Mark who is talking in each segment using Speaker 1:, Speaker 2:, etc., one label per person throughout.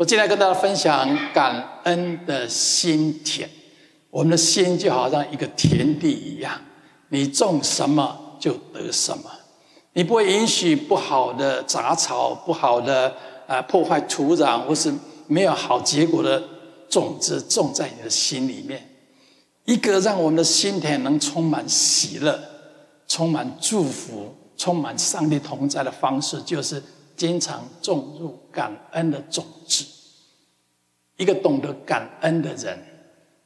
Speaker 1: 我今天跟大家分享感恩的心田。我们的心就好像一个田地一样，你种什么就得什么。你不会允许不好的杂草、不好的呃破坏土壤，或是没有好结果的种子种在你的心里面。一个让我们的心田能充满喜乐、充满祝福、充满上帝同在的方式，就是经常种入感恩的种子。一个懂得感恩的人，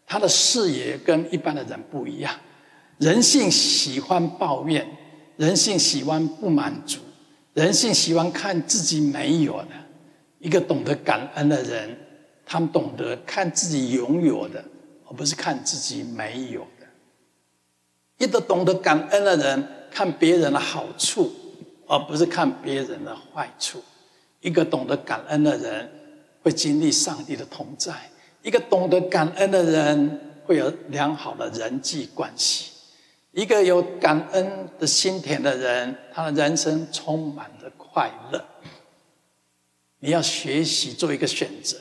Speaker 1: 他的视野跟一般的人不一样。人性喜欢抱怨，人性喜欢不满足，人性喜欢看自己没有的。一个懂得感恩的人，他们懂得看自己拥有的，而不是看自己没有的。一个懂得感恩的人，看别人的好处，而不是看别人的坏处。一个懂得感恩的人，会经历上帝的同在。一个懂得感恩的人，会有良好的人际关系。一个有感恩的心田的人，他的人生充满着快乐。你要学习做一个选择。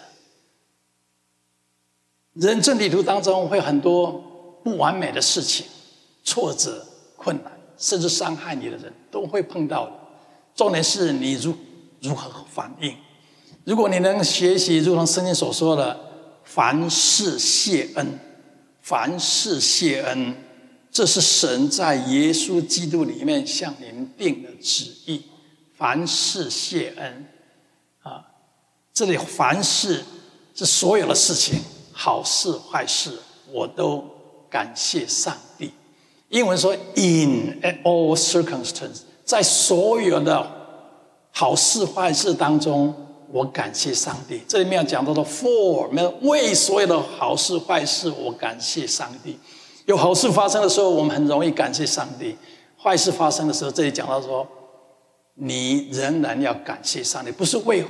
Speaker 1: 人生旅途当中会很多不完美的事情、挫折、困难，甚至伤害你的人都会碰到的。重点是你如如何反应。如果你能学习，如同圣经所说的，凡事谢恩，凡事谢恩，这是神在耶稣基督里面向您定的旨意。凡事谢恩，啊，这里凡事是所有的事情，好事坏事，我都感谢上帝。英文说，in all circumstances，在所有的好事坏事当中。我感谢上帝。这里面讲到的 for，没有为所有的好事坏事，我感谢上帝。有好事发生的时候，我们很容易感谢上帝；坏事发生的时候，这里讲到说，你仍然要感谢上帝，不是为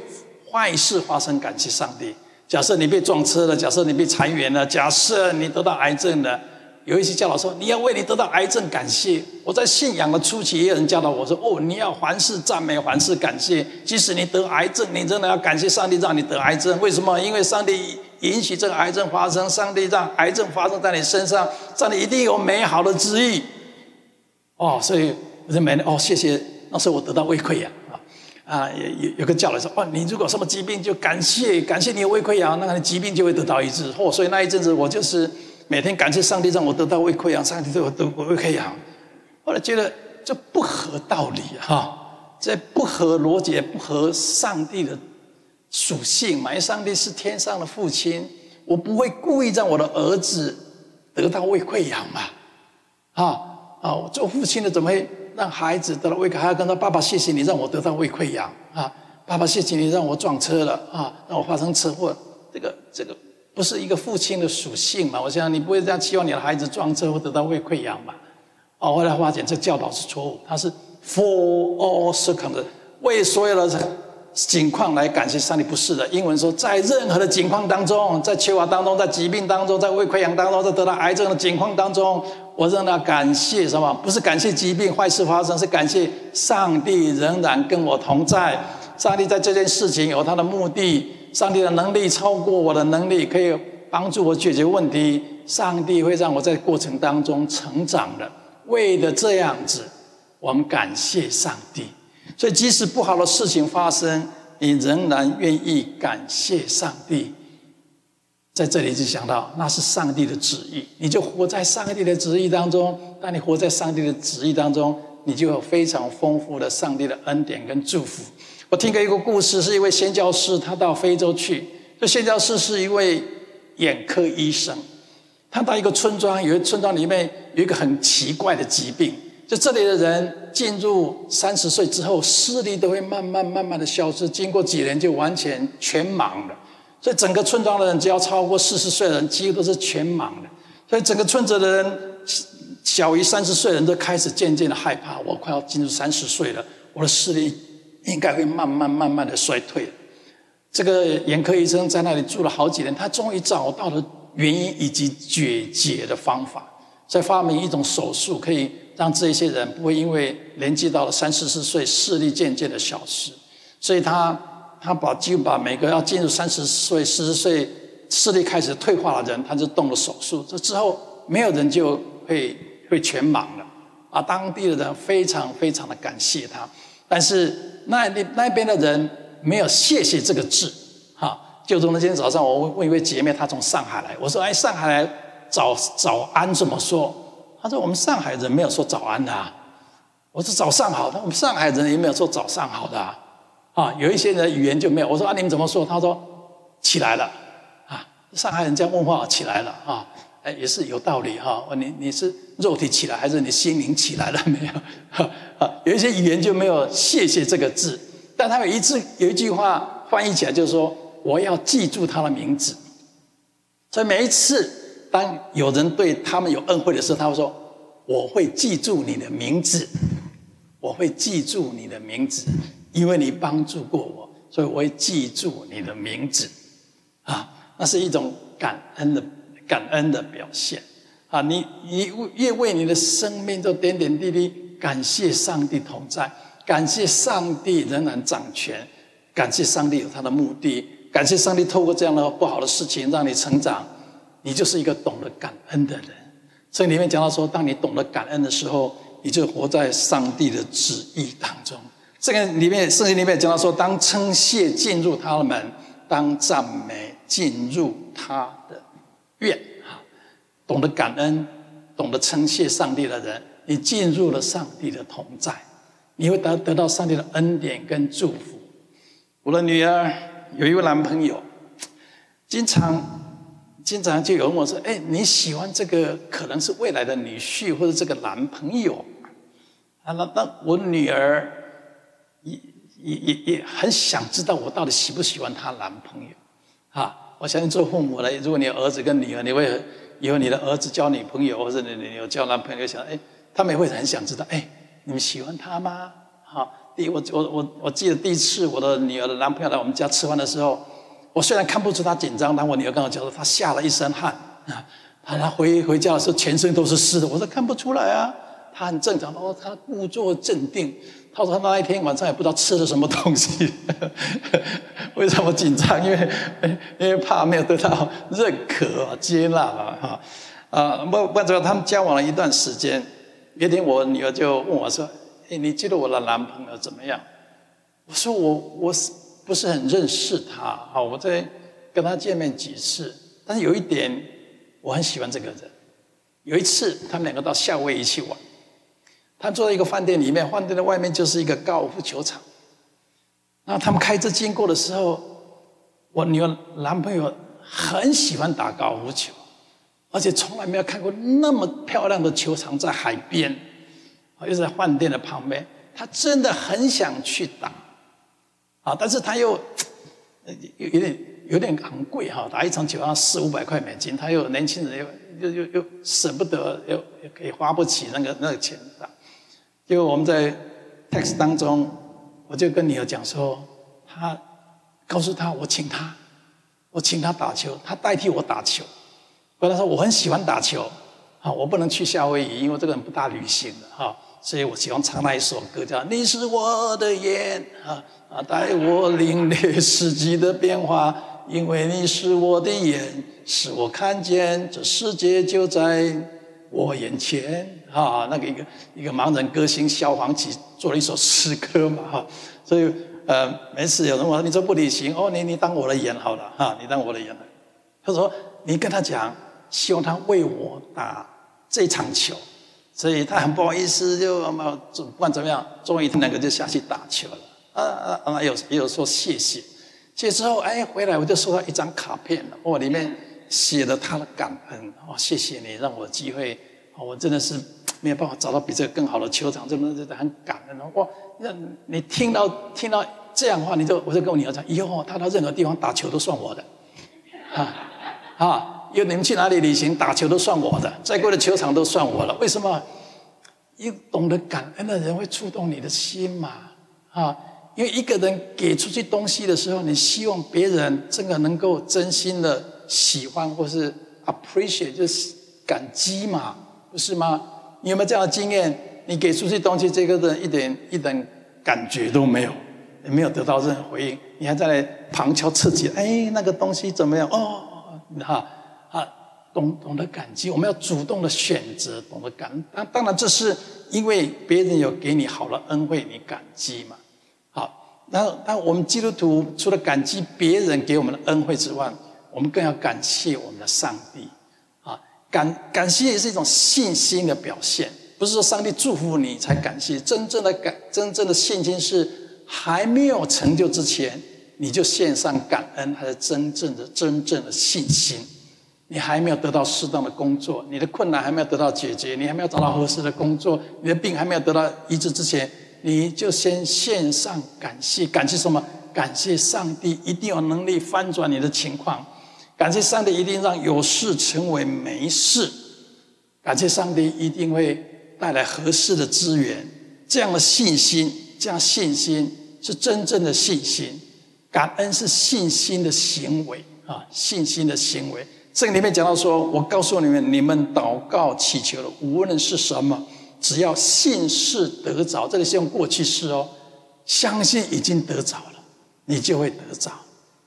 Speaker 1: 坏事发生感谢上帝。假设你被撞车了，假设你被裁员了，假设你得到癌症了。有一些教导说，你要为你得到癌症感谢。我在信仰的初期，也有人教导我说：“哦，你要凡事赞美，凡事感谢。即使你得癌症，你真的要感谢上帝让你得癌症。为什么？因为上帝允许这个癌症发生，上帝让癌症发生在你身上，上帝一定有美好的旨意。”哦，所以我就每年哦，谢谢，那时候我得到胃溃疡啊啊，有有个教导说：“哦，你如果什么疾病，就感谢感谢你有胃溃疡，那个疾病就会得到医治。”哦，所以那一阵子我就是。每天感谢上帝让我得到胃溃疡，上帝对我得过胃溃疡。后来觉得这不合道理哈，这不合逻辑，不合上帝的属性嘛。因为上帝是天上的父亲，我不会故意让我的儿子得到胃溃疡嘛。啊啊，我做父亲的怎么会让孩子得了胃溃疡，还要跟他爸爸谢谢你让我得到胃溃疡啊？爸爸谢谢你让我撞车了啊，让我发生车祸，这个这个。不是一个父亲的属性嘛？我想你不会这样期望你的孩子撞车或得到胃溃疡吧？哦，后来发现这教导是错误，他是 for all circumstances 为所有的情况来感谢上帝，不是的。英文说，在任何的情况当中，在缺乏当中，在疾病当中，在胃溃疡当中，在得到癌症的情况当中，我仍然感谢什么？不是感谢疾病坏事发生，是感谢上帝仍然跟我同在。上帝在这件事情有他的目的。上帝的能力超过我的能力，可以帮助我解决问题。上帝会让我在过程当中成长的。为了这样子，我们感谢上帝。所以，即使不好的事情发生，你仍然愿意感谢上帝。在这里就想到，那是上帝的旨意，你就活在上帝的旨意当中。当你活在上帝的旨意当中，你就有非常丰富的上帝的恩典跟祝福。我听过一个故事，是一位宣教师，他到非洲去。这宣教师是一位眼科医生，他到一个村庄，有一个村庄里面有一个很奇怪的疾病，就这里的人进入三十岁之后，视力都会慢慢慢慢的消失，经过几年就完全全盲了。所以整个村庄的人，只要超过四十岁的人，几乎都是全盲的。所以整个村子的人，小于三十岁的人都开始渐渐的害怕，我快要进入三十岁了，我的视力。应该会慢慢慢慢的衰退。这个眼科医生在那里住了好几年，他终于找到了原因以及解决的方法，在发明一种手术，可以让这些人不会因为年纪到了三四十岁，视力渐渐的消失。所以他他把几乎把每个要进入三十岁、四十岁视力开始退化的人，他就动了手术。这之后，没有人就会会全盲了。啊，当地的人非常非常的感谢他，但是那那那边的人没有谢谢这个字。哈，就从那天早上，我问问一位姐妹，她从上海来，我说：“哎，上海来早早安怎么说？”她说：“我们上海人没有说早安的啊。”我说：“早上好。”我们上海人也没有说早上好的啊。啊，有一些人语言就没有。我说：“啊，你们怎么说？”她说：“起来了。”啊，上海人这样问话，起来了啊。哎，也是有道理哈。你你是肉体起来，还是你心灵起来了 没有？哈啊，有一些语言就没有“谢谢”这个字，但他有一次有一句话翻译起来就是说：“我要记住他的名字。”所以每一次当有人对他们有恩惠的时候，他会说：“我会记住你的名字，我会记住你的名字，因为你帮助过我，所以我会记住你的名字。”啊，那是一种感恩的。感恩的表现啊！你你越为你的生命做点点滴滴，感谢上帝同在，感谢上帝仍然掌权，感谢上帝有他的目的，感谢上帝透过这样的不好的事情让你成长，你就是一个懂得感恩的人。所以里面讲到说，当你懂得感恩的时候，你就活在上帝的旨意当中。这个里面圣经里面讲到说，当称谢进入他的门，当赞美进入他的。愿啊，懂得感恩、懂得称谢上帝的人，你进入了上帝的同在，你会得得到上帝的恩典跟祝福。我的女儿有一位男朋友，经常经常就有问我说：“哎，你喜欢这个可能是未来的女婿或者这个男朋友？”啊，那那我女儿也也也也很想知道我到底喜不喜欢她男朋友啊。我相信做父母的，如果你有儿子跟女儿，你会以后你的儿子交女朋友，或者你你有交男朋友，想哎，他们也会很想知道，哎，你们喜欢他吗？好，第一，我我我我记得第一次我的女儿的男朋友来我们家吃饭的时候，我虽然看不出他紧张，但我女儿跟我讲说，他吓了一身汗啊，他他回回家的时候全身都是湿的，我说看不出来啊，他很正常，哦，他故作镇定。他说他那一天晚上也不知道吃了什么东西，为什么紧张？因为 因为怕没有得到认可、接纳啊！哈啊，不不，只要他们交往了一段时间，有一天我女儿就问我说：“哎，你觉得我的男朋友怎么样？”我说：“我我是不是很认识他？啊，我在跟他见面几次，但是有一点我很喜欢这个人。有一次他们两个到夏威夷去玩。”他坐在一个饭店里面，饭店的外面就是一个高尔夫球场。然后他们开车经过的时候，我女儿男朋友很喜欢打高尔夫球，而且从来没有看过那么漂亮的球场在海边，又在饭店的旁边，他真的很想去打，啊！但是他又有有点有点昂贵哈，打一场球要四五百块美金，他又年轻人又又又又舍不得，又又可以花不起那个那个钱打。因为我们在 text 当中，我就跟女儿讲说，他告诉他我请他，我请他打球，他代替我打球。后来说我很喜欢打球，啊，我不能去夏威夷，因为这个人不大旅行的哈，所以我喜欢唱那一首歌叫《你是我的眼》啊啊，带我领略四季的变化，因为你是我的眼，使我看见这世界就在我眼前。啊，那个一个一个盲人歌星萧煌奇做了一首诗歌嘛，哈，所以呃，没事有人问你说不旅行，哦，你你当我的眼好了，哈，你当我的眼。他说你跟他讲，希望他为我打这场球，所以他很不好意思，就嘛，不管怎么样，终于他两个就下去打球了。啊啊啊，有也有说谢谢，谢之后，哎，回来我就收到一张卡片了，哦，里面写了他的感恩，哦，谢谢你让我机会，哦，我真的是。没有办法找到比这个更好的球场，这么很感人哇！那你听到听到这样的话，你就我就跟我女儿讲，以后他到任何地方打球都算我的，啊啊！因为你们去哪里旅行打球都算我的，再贵的球场都算我的。为什么？因懂得感恩的人会触动你的心嘛，啊！因为一个人给出去东西的时候，你希望别人真的能够真心的喜欢或是 appreciate，就是感激嘛，不是吗？你有没有这样的经验？你给出去东西，这个人一点一点感觉都没有，也没有得到任何回应，你还在那旁敲侧击，哎，那个东西怎么样？哦，哈啊，懂懂得感激，我们要主动的选择，懂得感。当当然，这是因为别人有给你好的恩惠，你感激嘛。好，那那我们基督徒除了感激别人给我们的恩惠之外，我们更要感谢我们的上帝。感感谢也是一种信心的表现，不是说上帝祝福你才感谢，真正的感，真正的信心是。还没有成就之前，你就献上感恩，还是真正的、真正的信心。你还没有得到适当的工作，你的困难还没有得到解决，你还没有找到合适的工作，你的病还没有得到医治之前，你就先献上感谢。感谢什么？感谢上帝一定有能力翻转你的情况，感谢上帝一定让有事成为没事，感谢上帝一定会带来合适的资源。这样的信心。这样信心是真正的信心，感恩是信心的行为啊，信心的行为。这个里面讲到说，我告诉你们，你们祷告祈求的，无论是什么，只要信是得着，这里是用过去式哦，相信已经得着了，你就会得着。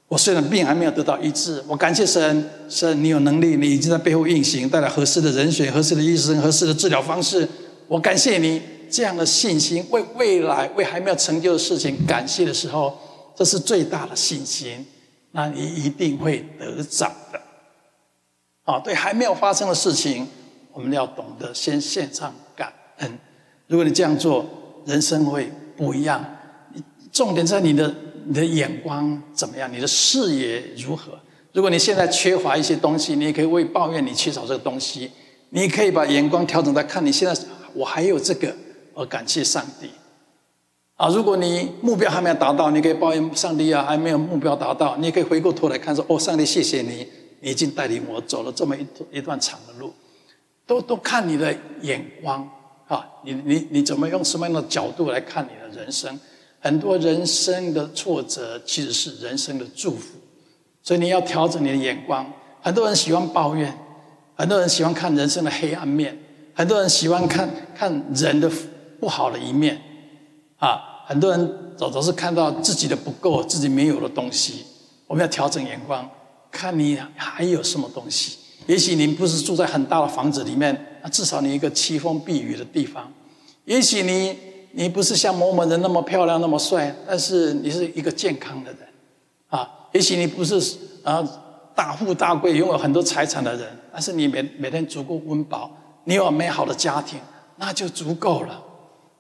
Speaker 1: 我虽然病还没有得到医治，我感谢神，神你有能力，你已经在背后运行，带来合适的人选、合适的医生、合适的治疗方式，我感谢你。这样的信心，为未来、为还没有成就的事情感谢的时候，这是最大的信心。那你一定会得着的。啊，对还没有发生的事情，我们要懂得先献上感恩。如果你这样做，人生会不一样。重点在你的你的眼光怎么样，你的视野如何。如果你现在缺乏一些东西，你也可以为抱怨你缺少这个东西，你可以把眼光调整在看你现在我还有这个。而感谢上帝啊！如果你目标还没有达到，你可以抱怨上帝啊，还没有目标达到，你也可以回过头来看说：哦，上帝，谢谢你，你已经带领我走了这么一一段长的路。都都看你的眼光啊！你你你怎么用什么样的角度来看你的人生？很多人生的挫折其实是人生的祝福，所以你要调整你的眼光。很多人喜欢抱怨，很多人喜欢看人生的黑暗面，很多人喜欢看看人的。不好的一面，啊，很多人总总是看到自己的不够，自己没有的东西。我们要调整眼光，看你还有什么东西。也许你不是住在很大的房子里面，那至少你一个凄风避雨的地方。也许你你不是像某某人那么漂亮那么帅，但是你是一个健康的人，啊，也许你不是啊大富大贵拥有很多财产的人，但是你每每天足够温饱，你有美好的家庭，那就足够了。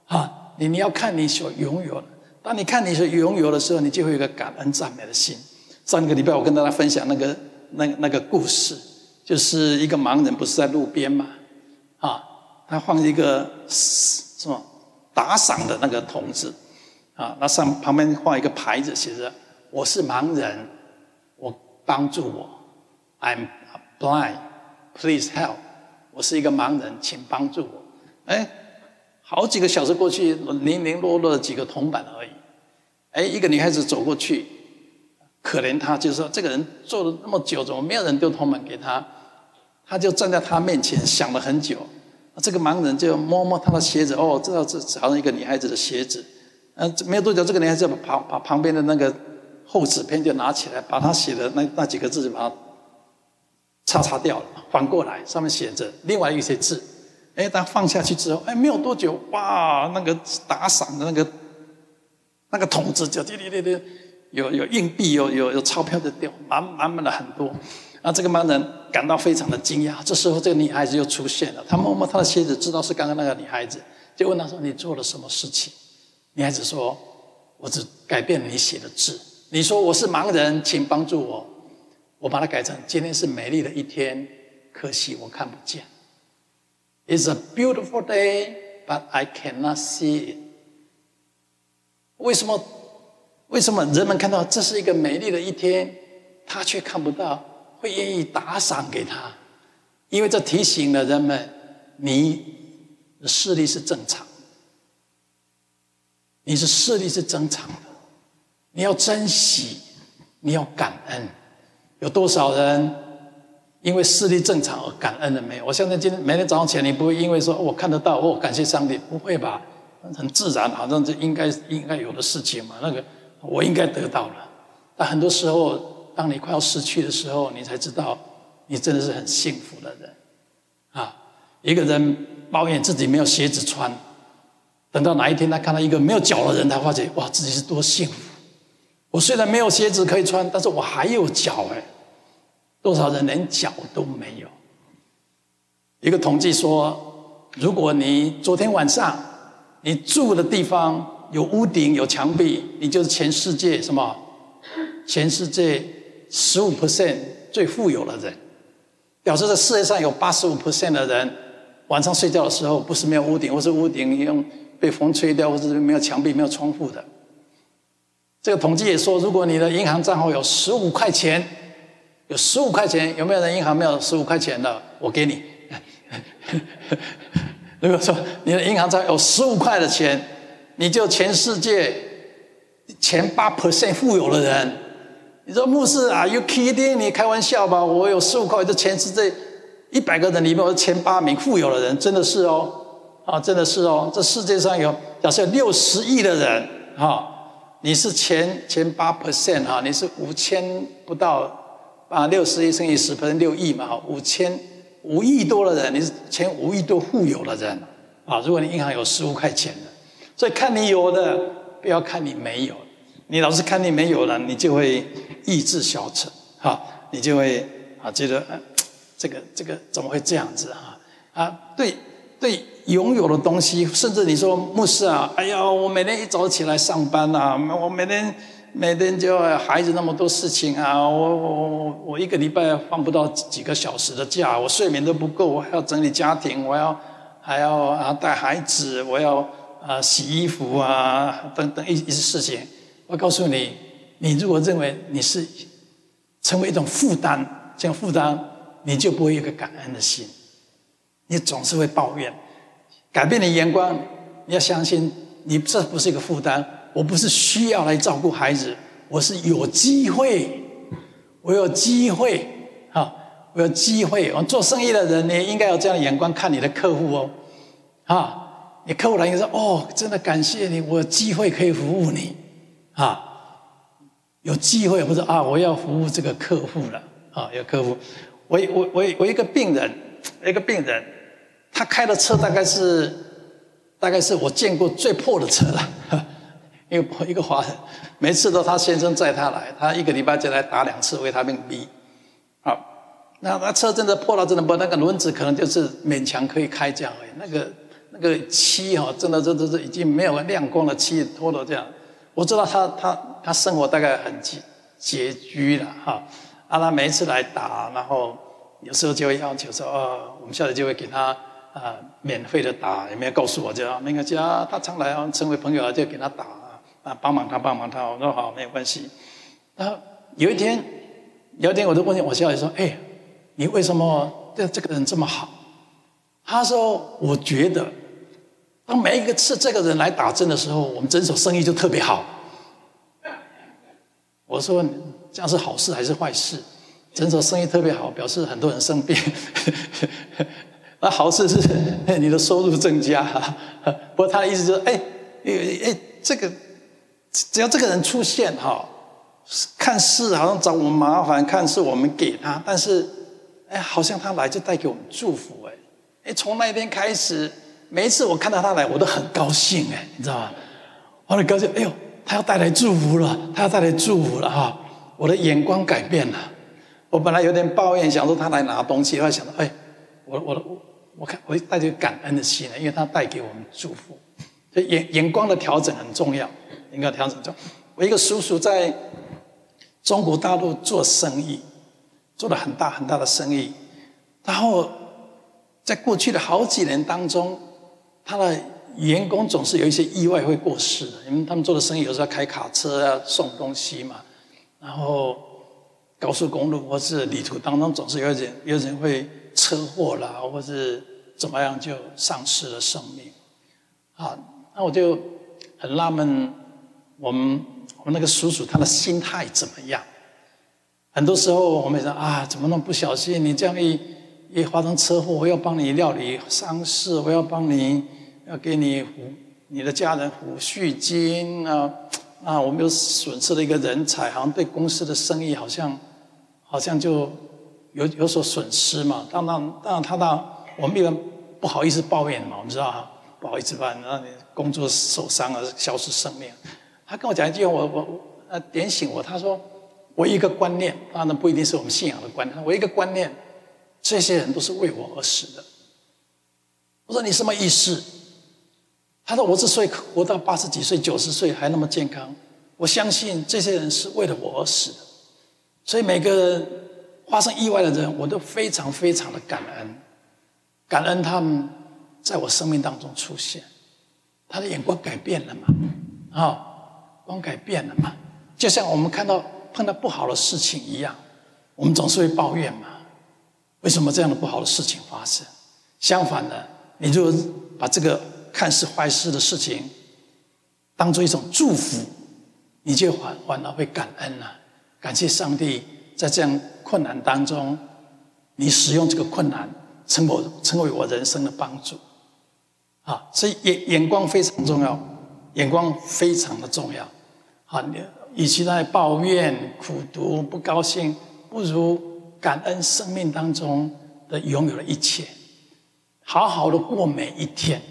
Speaker 1: 啊，你你要看你所拥有的。当你看你所拥有的时候，你就会有个感恩赞美的心。上个礼拜我跟大家分享那个那那个故事，就是一个盲人不是在路边嘛，啊，他放一个什么打赏的那个筒子，啊，那上旁边画一个牌子，写着“我是盲人，我帮助我，I'm blind, please help。我是一个盲人，请帮助我。”哎。好几个小时过去，零零落落的几个铜板而已。哎，一个女孩子走过去，可怜她，就是说这个人做了那么久，怎么没有人丢铜板给他？他就站在他面前想了很久。这个盲人就摸摸他的鞋子，哦，这这好像一个女孩子的鞋子。嗯，没有多久，这个女孩子把旁把旁边的那个厚纸片就拿起来，把他写的那那几个字就把它擦擦掉了，反过来，上面写着另外一些字。哎，他放下去之后，哎，没有多久，哇，那个打赏的那个那个筒子就滴滴滴滴，有有硬币，有有有钞票的掉，满满满的很多。那，这个盲人感到非常的惊讶。这时候，这个女孩子又出现了，他摸摸她的鞋子，知道是刚刚那个女孩子，就问她说：“你做了什么事情？”女孩子说：“我只改变你写的字。你说我是盲人，请帮助我，我把它改成今天是美丽的一天，可惜我看不见。” It's a beautiful day, but I cannot see it. 为什么？为什么人们看到这是一个美丽的一天，他却看不到，会愿意打赏给他？因为这提醒了人们，你的视力是正常的，你是视力是正常的，你要珍惜，你要感恩。有多少人？因为视力正常而感恩了没有？我相信今天每天早上起来，你不会因为说我看得到，我感谢上帝，不会吧？很自然，好像这应该应该有的事情嘛。那个我应该得到了。但很多时候，当你快要失去的时候，你才知道，你真的是很幸福的人。啊，一个人抱怨自己没有鞋子穿，等到哪一天他看到一个没有脚的人，他发觉哇，自己是多幸福。我虽然没有鞋子可以穿，但是我还有脚哎。多少人连脚都没有？一个统计说，如果你昨天晚上你住的地方有屋顶有墙壁，你就是全世界什么？全世界十五 percent 最富有的人，表示这世界上有八十五 percent 的人晚上睡觉的时候不是没有屋顶，或是屋顶用被风吹掉，或是没有墙壁、没有窗户的。这个统计也说，如果你的银行账号有十五块钱。有十五块钱，有没有人银行没有十五块钱的？我给你。如果说你的银行账有十五块的钱，你就全世界前八 percent 富有的人。你说牧师啊，you kidding？你开玩笑吧？我有十五块，就全世界一百个人里面，我是前八名富有的人，真的是哦，啊，真的是哦。这世界上有假设有六十亿的人，哈，你是前前八 percent 哈，你是五千不到。啊，六十亿乘以十分六亿嘛，五千五亿多的人，你是前五亿多富有的人啊。如果你银行有十五块钱的，所以看你有的，不要看你没有。你老是看你没有了，你就会意志消沉，哈，你就会啊觉得，这个这个怎么会这样子啊？啊，对对，拥有的东西，甚至你说牧师啊，哎呀，我每天一早起来上班啊，我每天。每天就孩子那么多事情啊，我我我我一个礼拜放不到几个小时的假，我睡眠都不够，我还要整理家庭，我要还要啊带孩子，我要啊洗衣服啊等等一一些事情。我告诉你，你如果认为你是成为一种负担，这样负担你就不会有个感恩的心，你总是会抱怨。改变你眼光，你要相信你这不是一个负担。我不是需要来照顾孩子，我是有机会，我有机会，哈，我有机会。我做生意的人，你应该有这样的眼光看你的客户哦，哈，你客户来你说哦，真的感谢你，我有机会可以服务你，啊，有机会或者啊，我要服务这个客户了，啊，有客户，我我我我一个病人，一个病人，他开的车大概是，大概是我见过最破的车了。因为一个华人，每次都他先生载他来，他一个礼拜就来打两次维他命 B，好，那那车真的破了，真的不，那个轮子可能就是勉强可以开这样而已。那个那个漆哈，真的这这这已经没有亮光的漆，拖到这样。我知道他他他生活大概很拮拮据了哈，啊，他每一次来打，然后有时候就会要求说，哦，我们下来就会给他啊免费的打，也没有告诉我就，那个家他常来啊，成为朋友啊就给他打。啊，帮忙他，帮忙他，我说好，没有关系。然后有一天，有一天我就问我小姐说：“哎，你为什么对这个人这么好？”他说：“我觉得，当每一个次这个人来打针的时候，我们诊所生意就特别好。”我说：“这样是好事还是坏事？诊所生意特别好，表示很多人生病。那好事是 你的收入增加。不过他的意思就是，哎，哎，哎，这个。”只要这个人出现哈，看似好像找我们麻烦，看似我们给他，但是，哎，好像他来就带给我们祝福哎，哎，从那一天开始，每一次我看到他来，我都很高兴哎，你知道吗？我很高兴，哎呦，他要带来祝福了，他要带来祝福了哈，我的眼光改变了。我本来有点抱怨，想说他来拿东西，后来想到，哎，我我我我看我带着感恩的心呢，因为他带给我们祝福，所以眼眼光的调整很重要。应该调整中。我一个叔叔在中国大陆做生意，做了很大很大的生意。然后在过去的好几年当中，他的员工总是有一些意外会过世的，因为他们做的生意有时候开卡车要送东西嘛。然后高速公路或是旅途当中，总是有人有人会车祸啦，或是怎么样就丧失了生命。啊，那我就很纳闷。我们我们那个叔叔他的心态怎么样？很多时候我们说啊，怎么那么不小心？你这样一一发生车祸，我要帮你料理丧事，我要帮你要给你抚你的家人抚恤金啊啊，我们又损失了一个人才，好像对公司的生意好像好像就有有所损失嘛。当然，当然他当我们一般不好意思抱怨嘛，我们知道哈，不好意思吧，让你工作受伤而，消失生命。他跟我讲一句话，我我呃点醒我，他说我一个观念，当然不一定是我们信仰的观念，我一个观念，这些人都是为我而死的。我说你什么意思？他说：“我之所以活到八十几岁、九十岁还那么健康，我相信这些人是为了我而死的。所以每个人发生意外的人，我都非常非常的感恩，感恩他们在我生命当中出现。他的眼光改变了嘛？啊，光改变了嘛？就像我们看到碰到不好的事情一样，我们总是会抱怨嘛？为什么这样的不好的事情发生？相反的，你就把这个。”看似坏事的事情，当做一种祝福，你就反反而会感恩了，感谢上帝在这样困难当中，你使用这个困难成我成为我人生的帮助，啊，所以眼眼光非常重要，眼光非常的重要，啊，你与其在抱怨、苦读、不高兴，不如感恩生命当中的拥有的一切，好好的过每一天。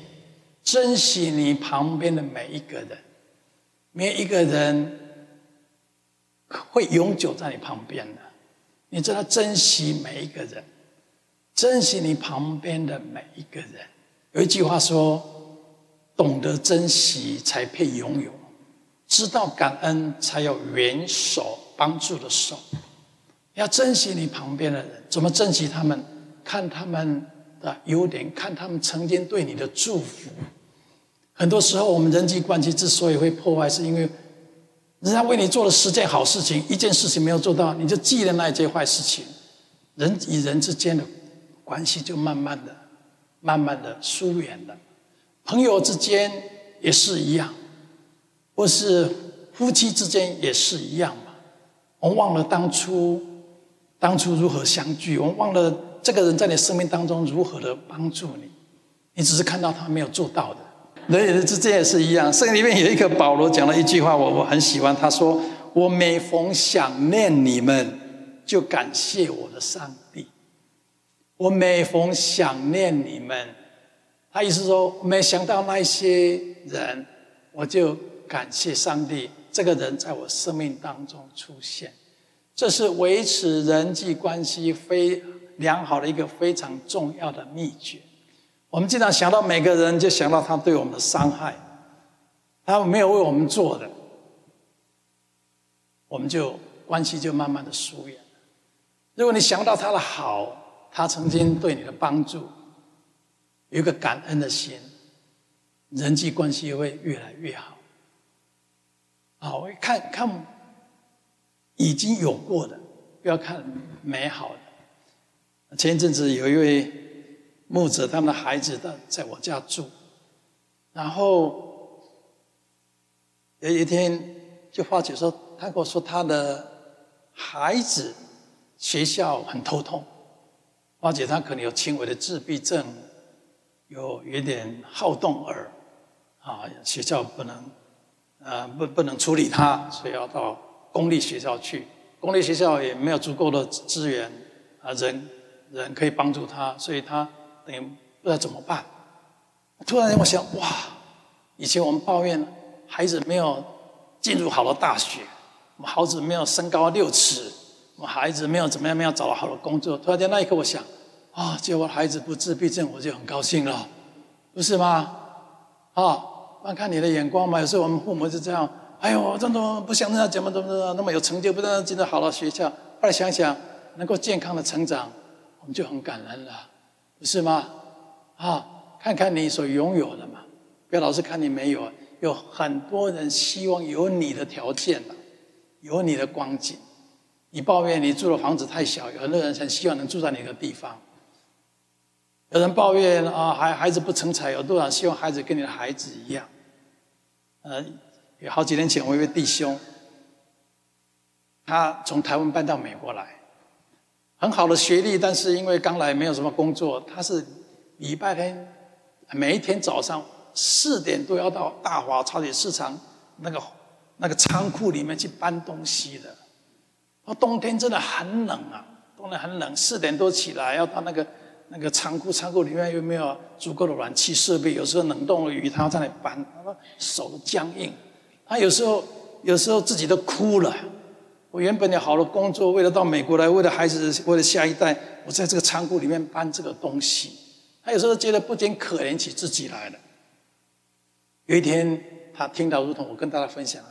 Speaker 1: 珍惜你旁边的每一个人，没有一个人会永久在你旁边的。你知道珍惜每一个人，珍惜你旁边的每一个人。有一句话说：“懂得珍惜才配拥有，知道感恩才有援手帮助的手。”要珍惜你旁边的人，怎么珍惜他们？看他们的优点，看他们曾经对你的祝福。很多时候，我们人际关系之所以会破坏，是因为人家为你做了十件好事情，一件事情没有做到，你就记了那一件坏事情，人与人之间的关系就慢慢的、慢慢的疏远了。朋友之间也是一样，或是夫妻之间也是一样嘛。我们忘了当初，当初如何相聚，我们忘了这个人在你生命当中如何的帮助你，你只是看到他没有做到的。人与人之间也是一样，圣经里面有一个保罗讲了一句话，我我很喜欢。他说：“我每逢想念你们，就感谢我的上帝。我每逢想念你们，他意思说，没想到那些人，我就感谢上帝，这个人在我生命当中出现，这是维持人际关系非良好的一个非常重要的秘诀。”我们经常想到每个人，就想到他对我们的伤害，他没有为我们做的，我们就关系就慢慢的疏远了。如果你想到他的好，他曾经对你的帮助，有一个感恩的心，人际关系会越来越好。好，看看已经有过的，不要看美好的。前一阵子有一位。牧者他们的孩子在在我家住，然后有一天就发觉说，他跟我说他的孩子学校很头痛，发觉他可能有轻微的自闭症，有有点好动儿，啊，学校不能，啊不不能处理他，所以要到公立学校去，公立学校也没有足够的资源啊人人可以帮助他，所以他。等于不知道怎么办。突然间，我想，哇！以前我们抱怨孩子没有进入好的大学，我们孩子没有身高六尺，我们孩子没有怎么样，没有找到好的工作。突然间那一刻，我想，啊，结果孩子不自闭症，我就很高兴了，不是吗？啊，观看你的眼光嘛。有时候我们父母是这样，哎呦，真的不想让他怎么怎么怎么那么有成就，不让他进到好的学校。后来想想，能够健康的成长，我们就很感恩了。不是吗？啊，看看你所拥有的嘛，不要老是看你没有。有很多人希望有你的条件，有你的光景。你抱怨你住的房子太小，有很多人很希望能住在你的地方。有人抱怨啊，孩孩子不成才，有多少希望孩子跟你的孩子一样。呃，有好几年前，我一位弟兄，他从台湾搬到美国来。很好的学历，但是因为刚来没有什么工作，他是礼拜天每一天早上四点都要到大华超级市场那个那个仓库里面去搬东西的。哦，冬天真的很冷啊，冬天很冷，四点多起来要到那个那个仓库，仓库里面又没有足够的暖气设备，有时候冷冻的鱼他要在那里搬，他手都僵硬，他有时候有时候自己都哭了。我原本有好的工作，为了到美国来，为了孩子，为了下一代，我在这个仓库里面搬这个东西。他有时候觉得不禁可怜起自己来了。有一天，他听到如同我跟大家分享的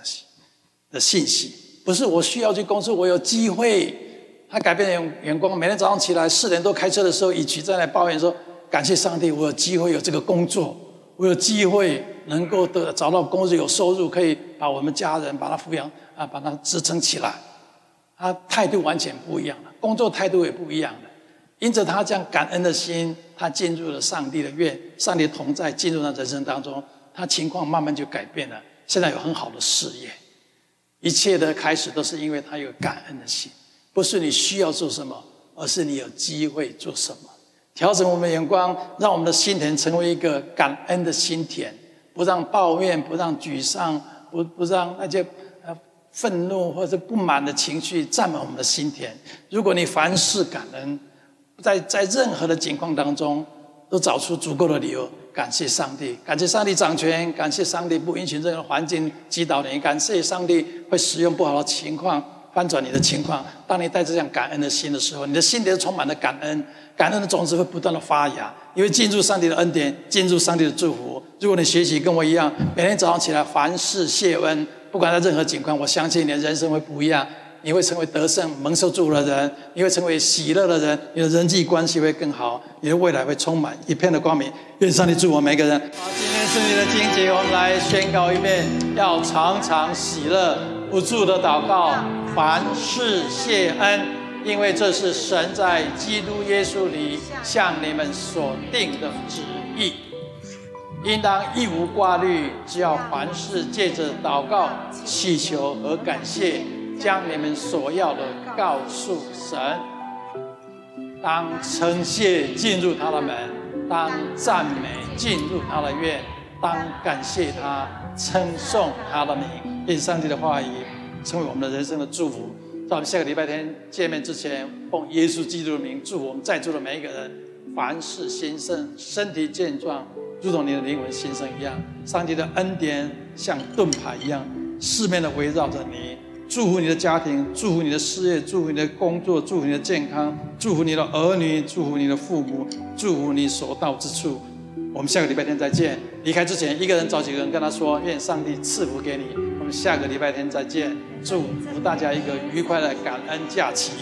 Speaker 1: 的信息，不是我需要去工作，我有机会。他改变了眼光，每天早上起来四点多开车的时候，一起在那抱怨说：“感谢上帝，我有机会有这个工作，我有机会能够得找到工作有收入，可以把我们家人把他抚养啊，把他支撑起来。”他态度完全不一样了，工作态度也不一样了。因着他这样感恩的心，他进入了上帝的愿，上帝同在进入他人生当中，他情况慢慢就改变了。现在有很好的事业，一切的开始都是因为他有感恩的心，不是你需要做什么，而是你有机会做什么。调整我们的眼光，让我们的心田成为一个感恩的心田，不让抱怨，不让沮丧，不不让那些。愤怒或者不满的情绪占满我们的心田。如果你凡事感恩，在在任何的境况当中，都找出足够的理由，感谢上帝，感谢上帝掌权，感谢上帝不允许任何环境击倒你，感谢上帝会使用不好的情况翻转你的情况。当你带着这样感恩的心的时候，你的心里充满了感恩，感恩的种子会不断的发芽，因为进入上帝的恩典，进入上帝的祝福。如果你学习跟我一样，每天早上起来凡事谢恩。不管在任何境况，我相信你的人生会不一样。你会成为得胜、蒙受祝福的人，你会成为喜乐的人，你的人际关系会更好，你的未来会充满一片的光明。愿上帝祝福每个人。好，今天是你的经节，我们来宣告一遍：要常常喜乐，不住的祷告，凡事谢恩，因为这是神在基督耶稣里向你们所定的旨意。应当一无挂虑，只要凡事借着祷告、祈求和感谢，将你们所要的告诉神。当称谢进入他的门，当赞美进入他的院，当感谢他、称颂他的名。愿上帝的话语成为我们的人生的祝福。在我们下个礼拜天见面之前，奉耶稣基督的名祝福我们在座的每一个人，凡事兴盛，身体健壮。如同你的灵魂新生一样，上帝的恩典像盾牌一样，四面的围绕着你，祝福你的家庭，祝福你的事业，祝福你的工作，祝福你的健康，祝福你的儿女，祝福你的父母，祝福你所到之处。我们下个礼拜天再见。离开之前，一个人找几个人跟他说：“愿上帝赐福给你。”我们下个礼拜天再见。祝福大家一个愉快的感恩假期。